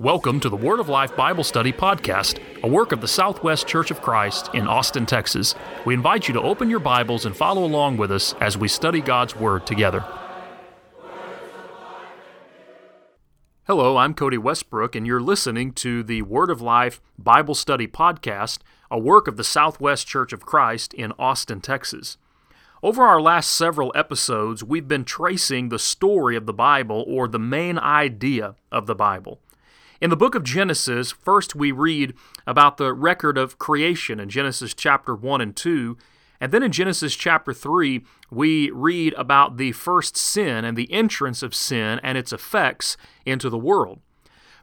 Welcome to the Word of Life Bible Study Podcast, a work of the Southwest Church of Christ in Austin, Texas. We invite you to open your Bibles and follow along with us as we study God's Word together. Hello, I'm Cody Westbrook, and you're listening to the Word of Life Bible Study Podcast, a work of the Southwest Church of Christ in Austin, Texas. Over our last several episodes, we've been tracing the story of the Bible or the main idea of the Bible. In the book of Genesis, first we read about the record of creation in Genesis chapter 1 and 2. And then in Genesis chapter 3, we read about the first sin and the entrance of sin and its effects into the world.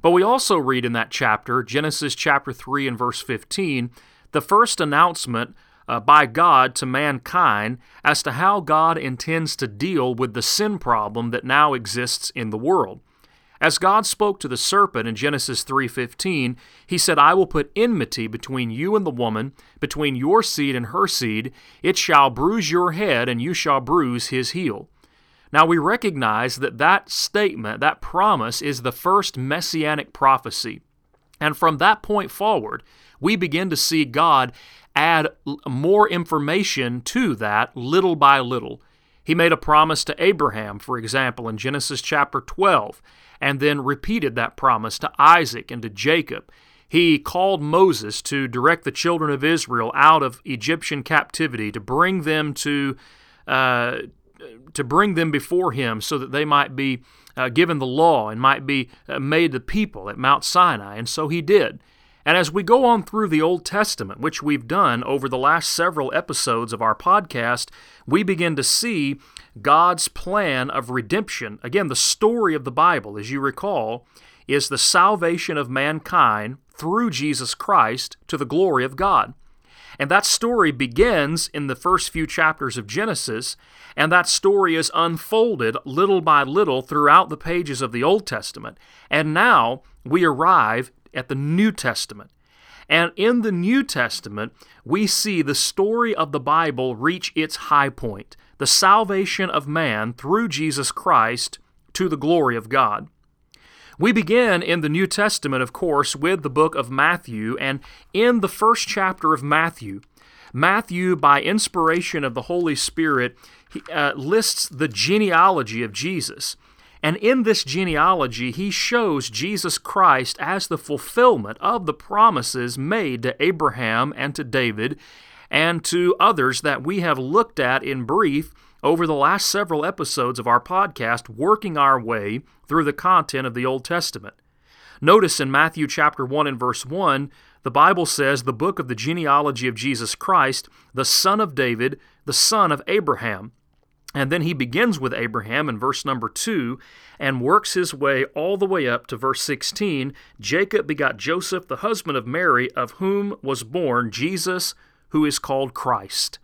But we also read in that chapter, Genesis chapter 3 and verse 15, the first announcement uh, by God to mankind as to how God intends to deal with the sin problem that now exists in the world. As God spoke to the serpent in Genesis 3:15, he said, "I will put enmity between you and the woman, between your seed and her seed; it shall bruise your head and you shall bruise his heel." Now we recognize that that statement, that promise is the first messianic prophecy. And from that point forward, we begin to see God add more information to that little by little. He made a promise to Abraham, for example, in Genesis chapter 12 and then repeated that promise to Isaac and to Jacob. He called Moses to direct the children of Israel out of Egyptian captivity, to bring them to uh, to bring them before him, so that they might be uh, given the law and might be uh, made the people at Mount Sinai. And so he did. And as we go on through the Old Testament, which we've done over the last several episodes of our podcast, we begin to see God's plan of redemption. Again, the story of the Bible, as you recall, is the salvation of mankind through Jesus Christ to the glory of God. And that story begins in the first few chapters of Genesis, and that story is unfolded little by little throughout the pages of the Old Testament. And now we arrive at the New Testament. And in the New Testament, we see the story of the Bible reach its high point the salvation of man through Jesus Christ to the glory of God. We begin in the New Testament, of course, with the book of Matthew, and in the first chapter of Matthew, Matthew, by inspiration of the Holy Spirit, uh, lists the genealogy of Jesus. And in this genealogy, he shows Jesus Christ as the fulfillment of the promises made to Abraham and to David and to others that we have looked at in brief over the last several episodes of our podcast, working our way through the content of the Old Testament. Notice in Matthew chapter 1 and verse 1, the Bible says the book of the genealogy of Jesus Christ, the son of David, the son of Abraham. And then he begins with Abraham in verse number 2 and works his way all the way up to verse 16. Jacob begot Joseph, the husband of Mary, of whom was born Jesus, who is called Christ.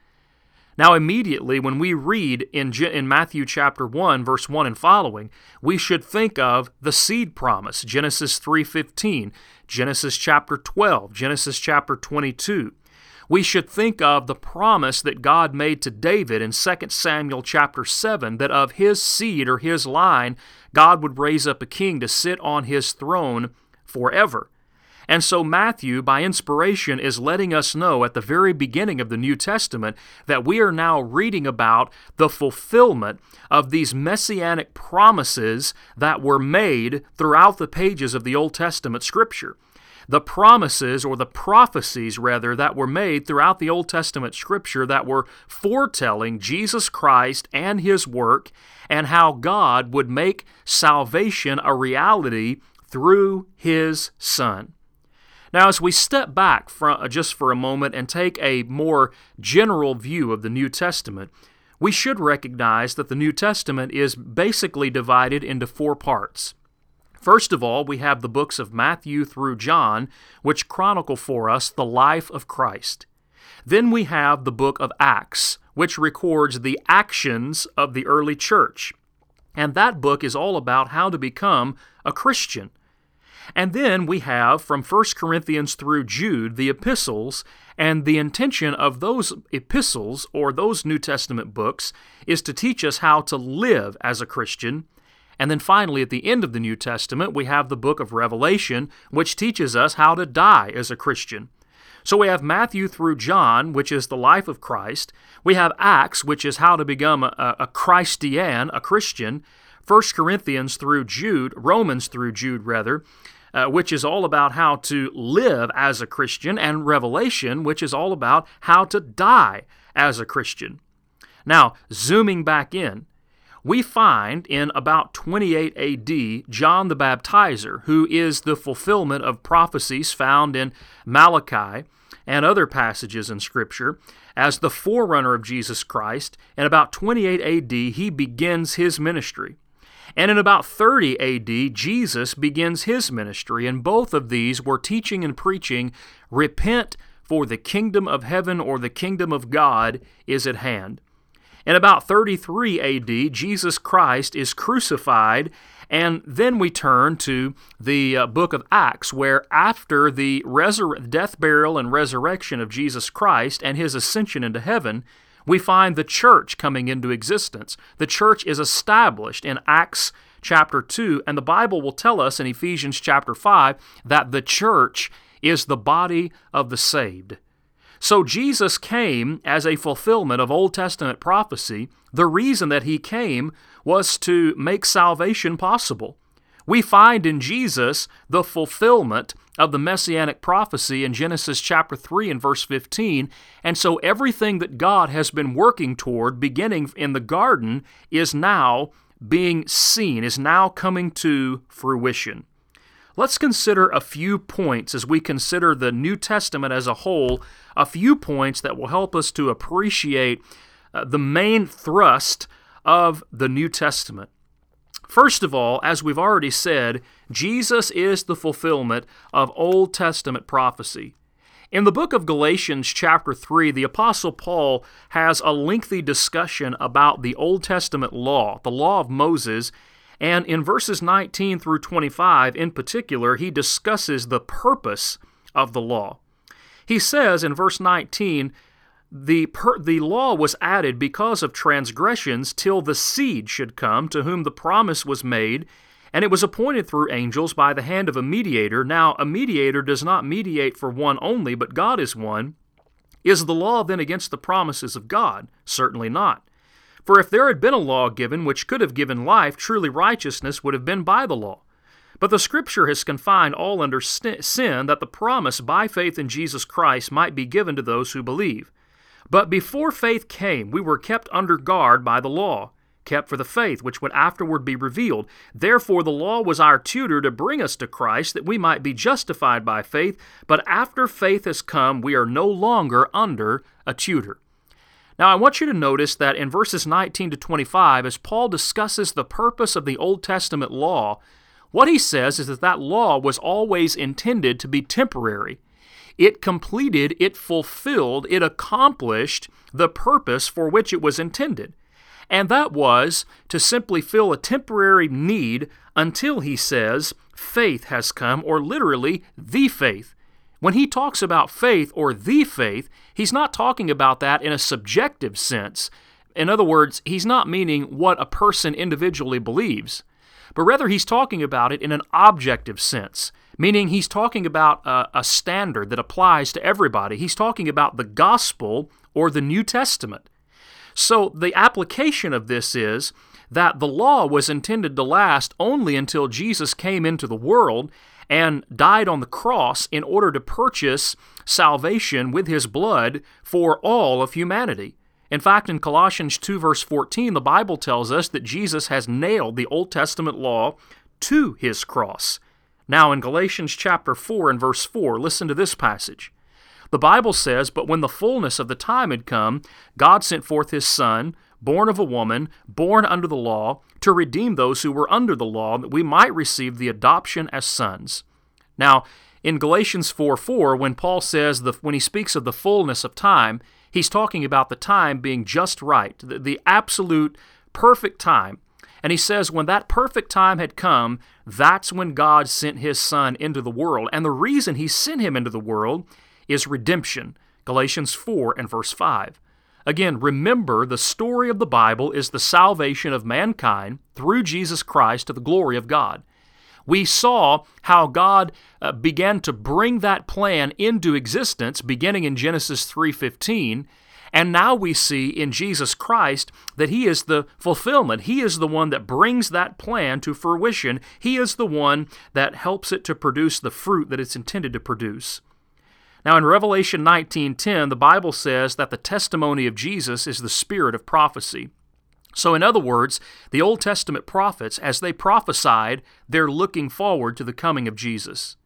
Now, immediately, when we read in, in Matthew chapter 1, verse 1 and following, we should think of the seed promise, Genesis 3.15, Genesis chapter 12, Genesis chapter 22 we should think of the promise that God made to David in 2 Samuel chapter 7 that of his seed or his line, God would raise up a king to sit on his throne forever. And so Matthew, by inspiration, is letting us know at the very beginning of the New Testament that we are now reading about the fulfillment of these messianic promises that were made throughout the pages of the Old Testament Scripture the promises or the prophecies rather that were made throughout the Old Testament scripture that were foretelling Jesus Christ and his work and how God would make salvation a reality through his son. Now, as we step back from, uh, just for a moment and take a more general view of the New Testament, we should recognize that the New Testament is basically divided into four parts. First of all, we have the books of Matthew through John, which chronicle for us the life of Christ. Then we have the book of Acts, which records the actions of the early church. And that book is all about how to become a Christian. And then we have from 1 Corinthians through Jude the epistles, and the intention of those epistles or those New Testament books is to teach us how to live as a Christian And then finally, at the end of the New Testament, we have the book of Revelation, which teaches us how to die as a Christian. So we have Matthew through John, which is the life of Christ. We have Acts, which is how to become a, a Christian, a Christian. 1 Corinthians through Jude, Romans through Jude, rather, uh, which is all about how to live as a Christian, and Revelation, which is all about how to die as a Christian. Now, zooming back in, we find in about 28 AD John the Baptizer, who is the fulfillment of prophecies found in Malachi and other passages in Scripture, as the forerunner of Jesus Christ. In about 28 AD, he begins his ministry. And in about 30 AD, Jesus begins his ministry, and both of these were teaching and preaching repent, for the kingdom of heaven or the kingdom of God is at hand. In about 33 AD, Jesus Christ is crucified, and then we turn to the uh, book of Acts, where after the resur- death, burial, and resurrection of Jesus Christ and his ascension into heaven, we find the church coming into existence. The church is established in Acts chapter 2, and the Bible will tell us in Ephesians chapter 5 that the church is the body of the saved. So Jesus came as a fulfillment of Old Testament prophecy. The reason that he came was to make salvation possible. We find in Jesus the fulfillment of the messianic prophecy in Genesis chapter 3 and verse 15. And so everything that God has been working toward beginning in the garden is now being seen, is now coming to fruition. Let's consider a few points as we consider the New Testament as a whole, a few points that will help us to appreciate uh, the main thrust of the New Testament. First of all, as we've already said, Jesus is the fulfillment of Old Testament prophecy. In the book of Galatians, chapter 3, the Apostle Paul has a lengthy discussion about the Old Testament law, the law of Moses, and in verses 19 through 25, in particular, he discusses the purpose of the law. He says in verse 19, the, per, the law was added because of transgressions till the seed should come to whom the promise was made, and it was appointed through angels by the hand of a mediator. Now, a mediator does not mediate for one only, but God is one. Is the law then against the promises of God? Certainly not. For if there had been a law given which could have given life, truly righteousness would have been by the law. But the Scripture has confined all under sin that the promise by faith in Jesus Christ might be given to those who believe. But before faith came, we were kept under guard by the law, kept for the faith which would afterward be revealed. Therefore, the law was our tutor to bring us to Christ, that we might be justified by faith. But after faith has come, we are no longer under a tutor. Now, I want you to notice that in verses 19 to 25, as Paul discusses the purpose of the Old Testament law, what he says is that that law was always intended to be temporary. It completed, it fulfilled, it accomplished the purpose for which it was intended. And that was to simply fill a temporary need until, he says, faith has come, or literally, the faith. When he talks about faith or the faith, he's not talking about that in a subjective sense. In other words, he's not meaning what a person individually believes, but rather he's talking about it in an objective sense, meaning he's talking about a, a standard that applies to everybody. He's talking about the gospel or the New Testament. So the application of this is that the law was intended to last only until Jesus came into the world and died on the cross in order to purchase salvation with his blood for all of humanity. In fact, in Colossians 2, verse 14, the Bible tells us that Jesus has nailed the Old Testament law to his cross. Now, in Galatians chapter 4 and verse 4, listen to this passage. The Bible says, But when the fullness of the time had come, God sent forth his Son, born of a woman, born under the law, to redeem those who were under the law, that we might receive the adoption as sons. Now, in Galatians 4 4, when Paul says, the, when he speaks of the fullness of time, he's talking about the time being just right, the, the absolute perfect time. And he says, when that perfect time had come, that's when God sent his Son into the world. And the reason he sent him into the world is redemption. Galatians 4 and verse 5. Again, remember the story of the Bible is the salvation of mankind through Jesus Christ to the glory of God. We saw how God uh, began to bring that plan into existence beginning in Genesis 3:15 and now we see in Jesus Christ that He is the fulfillment. He is the one that brings that plan to fruition. He is the one that helps it to produce the fruit that it's intended to produce. Now in Revelation 19:10, the Bible says that the testimony of Jesus is the spirit of prophecy. So in other words, the Old Testament prophets as they prophesied, they're looking forward to the coming of Jesus.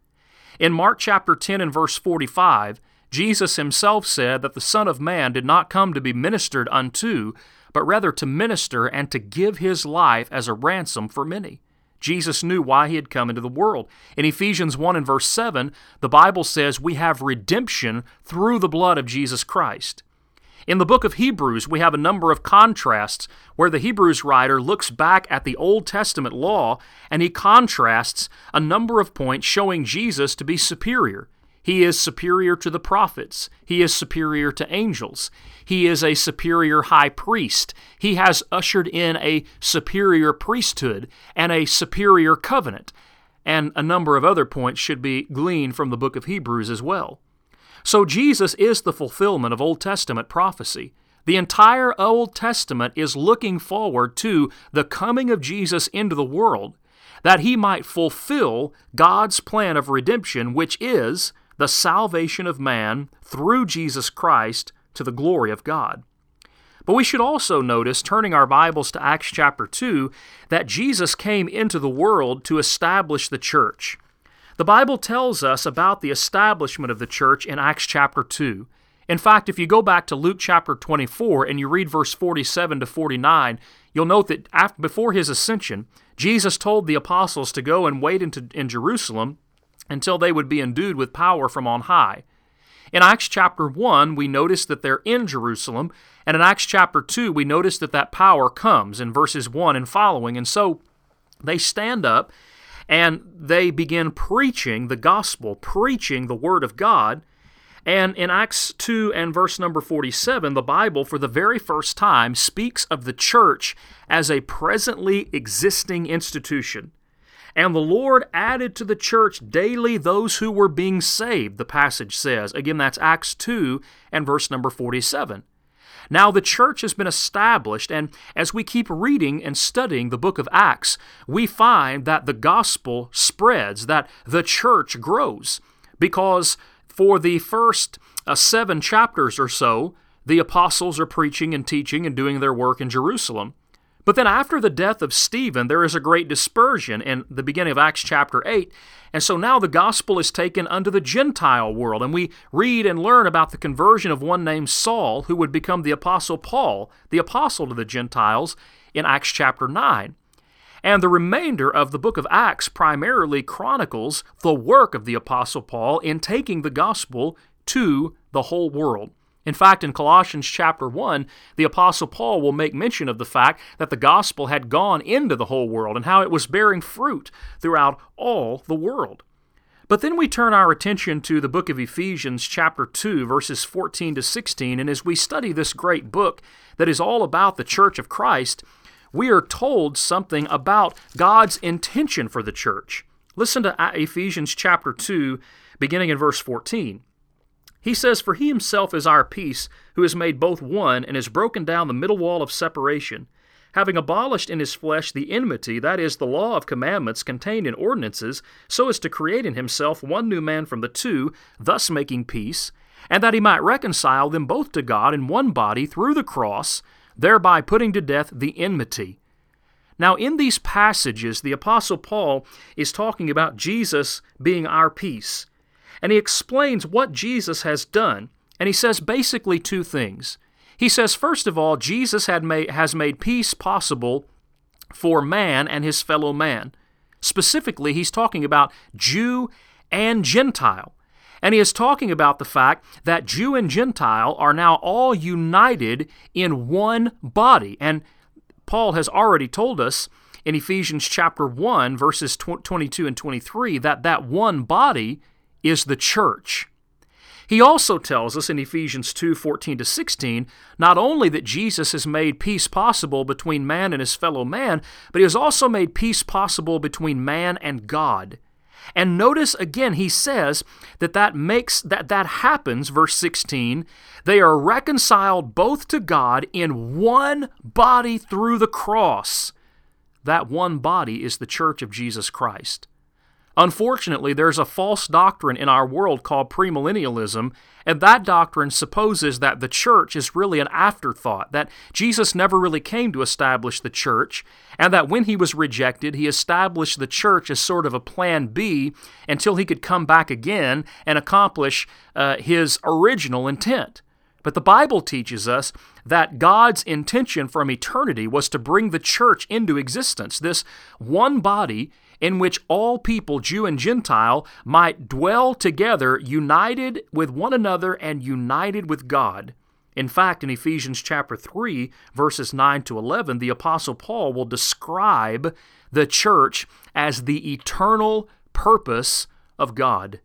In Mark chapter 10 and verse 45, Jesus himself said that the Son of Man did not come to be ministered unto, but rather to minister and to give his life as a ransom for many. Jesus knew why he had come into the world. In Ephesians 1 and verse 7, the Bible says we have redemption through the blood of Jesus Christ. In the book of Hebrews, we have a number of contrasts where the Hebrews writer looks back at the Old Testament law and he contrasts a number of points showing Jesus to be superior. He is superior to the prophets. He is superior to angels. He is a superior high priest. He has ushered in a superior priesthood and a superior covenant. And a number of other points should be gleaned from the book of Hebrews as well. So Jesus is the fulfillment of Old Testament prophecy. The entire Old Testament is looking forward to the coming of Jesus into the world that he might fulfill God's plan of redemption, which is the salvation of man through Jesus Christ to the glory of God. But we should also notice, turning our Bibles to Acts chapter 2, that Jesus came into the world to establish the church. The Bible tells us about the establishment of the church in Acts chapter 2. In fact, if you go back to Luke chapter 24 and you read verse 47 to 49, you'll note that after, before his ascension, Jesus told the apostles to go and wait into, in Jerusalem until they would be endued with power from on high. In Acts chapter 1, we notice that they're in Jerusalem, and in Acts chapter 2, we notice that that power comes in verses 1 and following. And so they stand up and they begin preaching the gospel, preaching the word of God. And in Acts 2 and verse number 47, the Bible, for the very first time, speaks of the church as a presently existing institution. And the Lord added to the church daily those who were being saved, the passage says. Again, that's Acts 2 and verse number 47. Now, the church has been established, and as we keep reading and studying the book of Acts, we find that the gospel spreads, that the church grows. Because for the first uh, seven chapters or so, the apostles are preaching and teaching and doing their work in Jerusalem. But then after the death of Stephen, there is a great dispersion in the beginning of Acts chapter 8. And so now the gospel is taken unto the Gentile world. And we read and learn about the conversion of one named Saul, who would become the apostle Paul, the apostle to the Gentiles, in Acts chapter 9. And the remainder of the book of Acts primarily chronicles the work of the apostle Paul in taking the gospel to the whole world. In fact, in Colossians chapter 1, the Apostle Paul will make mention of the fact that the gospel had gone into the whole world and how it was bearing fruit throughout all the world. But then we turn our attention to the book of Ephesians, chapter 2, verses 14 to 16, and as we study this great book that is all about the church of Christ, we are told something about God's intention for the church. Listen to uh, Ephesians chapter 2, beginning in verse 14. He says, For he himself is our peace, who has made both one, and has broken down the middle wall of separation, having abolished in his flesh the enmity, that is, the law of commandments contained in ordinances, so as to create in himself one new man from the two, thus making peace, and that he might reconcile them both to God in one body through the cross, thereby putting to death the enmity. Now, in these passages, the Apostle Paul is talking about Jesus being our peace and he explains what Jesus has done. And he says basically two things. He says, first of all, Jesus had made, has made peace possible for man and his fellow man. Specifically, he's talking about Jew and Gentile. And he is talking about the fact that Jew and Gentile are now all united in one body. And Paul has already told us in Ephesians chapter 1 verses 22 and 23 that that one body is the church. He also tells us in Ephesians 2 14 to 16, not only that Jesus has made peace possible between man and his fellow man, but he has also made peace possible between man and God. And notice again, he says that that makes that that happens, verse 16. They are reconciled both to God in one body through the cross. That one body is the church of Jesus Christ. Unfortunately, there's a false doctrine in our world called premillennialism, and that doctrine supposes that the church is really an afterthought, that Jesus never really came to establish the church, and that when he was rejected, he established the church as sort of a plan B until he could come back again and accomplish uh, his original intent. But the Bible teaches us that God's intention from eternity was to bring the church into existence, this one body in which all people, Jew and Gentile, might dwell together, united with one another and united with God. In fact, in Ephesians chapter 3, verses 9 to 11, the Apostle Paul will describe the church as the eternal purpose of God.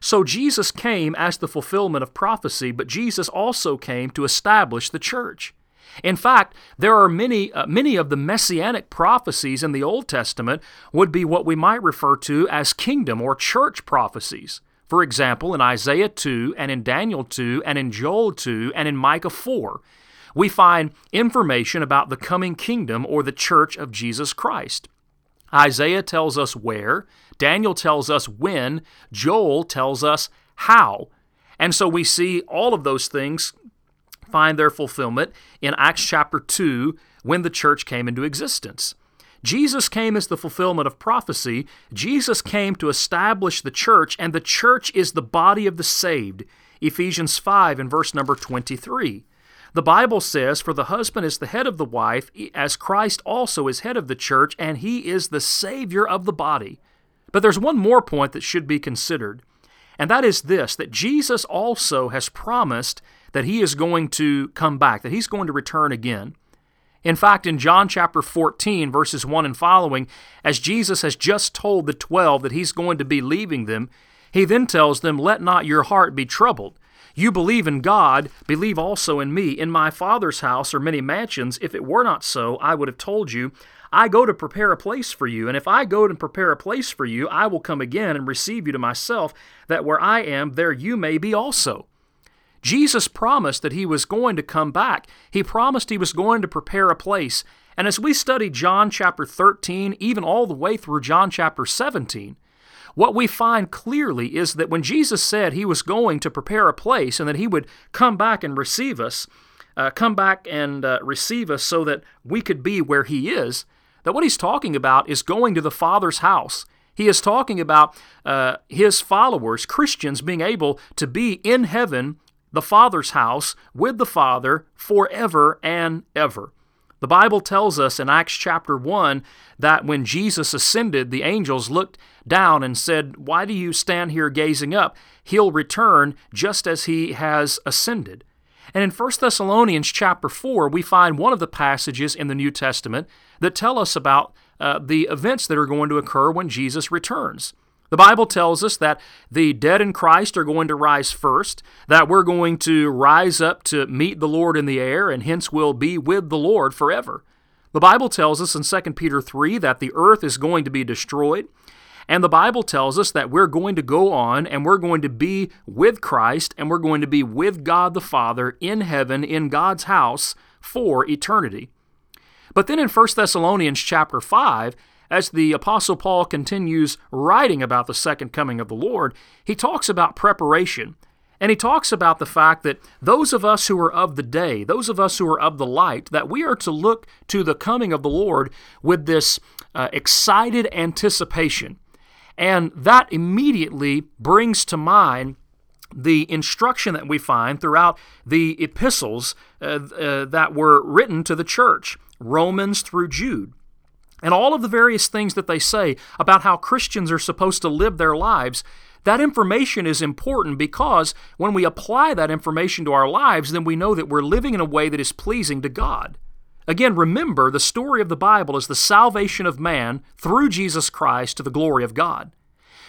So Jesus came as the fulfillment of prophecy, but Jesus also came to establish the church. In fact, there are many, uh, many of the messianic prophecies in the Old Testament would be what we might refer to as kingdom or church prophecies. For example, in Isaiah 2 and in Daniel 2 and in Joel 2 and in Micah 4, we find information about the coming kingdom or the church of Jesus Christ. Isaiah tells us where, Daniel tells us when, Joel tells us how. And so we see all of those things find their fulfillment in Acts chapter 2 when the church came into existence. Jesus came as the fulfillment of prophecy. Jesus came to establish the church, and the church is the body of the saved. Ephesians 5 and verse number 23. The Bible says, For the husband is the head of the wife, as Christ also is head of the church, and he is the Savior of the body. But there's one more point that should be considered, and that is this that Jesus also has promised that he is going to come back, that he's going to return again. In fact, in John chapter 14, verses 1 and following, as Jesus has just told the twelve that he's going to be leaving them, he then tells them, Let not your heart be troubled. You believe in God, believe also in me. In my Father's house are many mansions. If it were not so, I would have told you. I go to prepare a place for you, and if I go to prepare a place for you, I will come again and receive you to myself, that where I am, there you may be also. Jesus promised that he was going to come back. He promised he was going to prepare a place. And as we study John chapter 13, even all the way through John chapter 17, what we find clearly is that when Jesus said he was going to prepare a place and that he would come back and receive us, uh, come back and uh, receive us so that we could be where he is, that what he's talking about is going to the Father's house. He is talking about uh, his followers, Christians, being able to be in heaven the Father's house with the Father forever and ever. The Bible tells us in Acts chapter 1 that when Jesus ascended, the angels looked down and said, Why do you stand here gazing up? He'll return just as he has ascended. And in 1 Thessalonians chapter 4, we find one of the passages in the New Testament that tell us about uh, the events that are going to occur when Jesus returns. The Bible tells us that the dead in Christ are going to rise first, that we're going to rise up to meet the Lord in the air, and hence will be with the Lord forever. The Bible tells us in 2 Peter 3 that the earth is going to be destroyed, and the Bible tells us that we're going to go on and we're going to be with Christ and we're going to be with God the Father in heaven in God's house for eternity. But then in 1 Thessalonians chapter 5, as the Apostle Paul continues writing about the second coming of the Lord, he talks about preparation. And he talks about the fact that those of us who are of the day, those of us who are of the light, that we are to look to the coming of the Lord with this uh, excited anticipation. And that immediately brings to mind the instruction that we find throughout the epistles uh, uh, that were written to the church, Romans through Jude and all of the various things that they say about how Christians are supposed to live their lives, that information is important because when we apply that information to our lives, then we know that we're living in a way that is pleasing to God. Again, remember the story of the Bible is the salvation of man through Jesus Christ to the glory of God.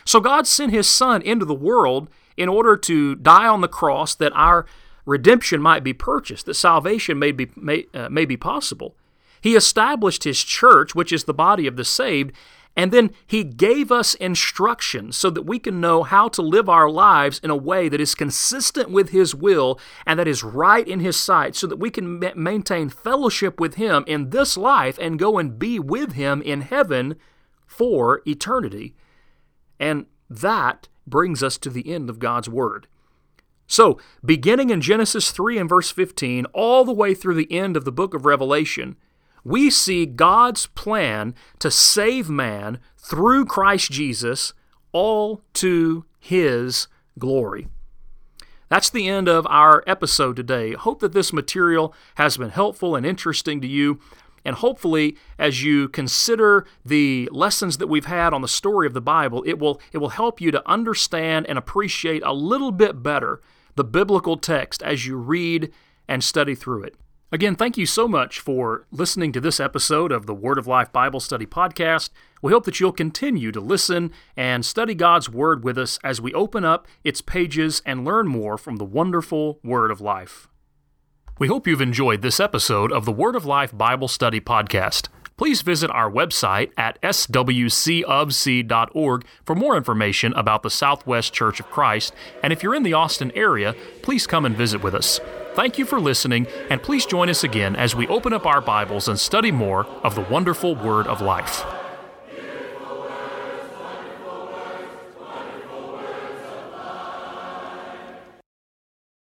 So God sent his Son into the world in order to die on the cross that our redemption might be purchased, that salvation may be, may, uh, may be possible. He established His church, which is the body of the saved, and then He gave us instructions so that we can know how to live our lives in a way that is consistent with His will and that is right in His sight, so that we can ma- maintain fellowship with Him in this life and go and be with Him in heaven for eternity. And that brings us to the end of God's Word. So, beginning in Genesis 3 and verse 15, all the way through the end of the book of Revelation, we see God's plan to save man through Christ Jesus, all to His glory. That's the end of our episode today. Hope that this material has been helpful and interesting to you. And hopefully, as you consider the lessons that we've had on the story of the Bible, it will, it will help you to understand and appreciate a little bit better the biblical text as you read and study through it. Again, thank you so much for listening to this episode of the Word of Life Bible Study Podcast. We hope that you'll continue to listen and study God's Word with us as we open up its pages and learn more from the wonderful Word of Life. We hope you've enjoyed this episode of the Word of Life Bible Study Podcast. Please visit our website at swcofc.org for more information about the Southwest Church of Christ. And if you're in the Austin area, please come and visit with us. Thank you for listening, and please join us again as we open up our Bibles and study more of the wonderful Word of Life.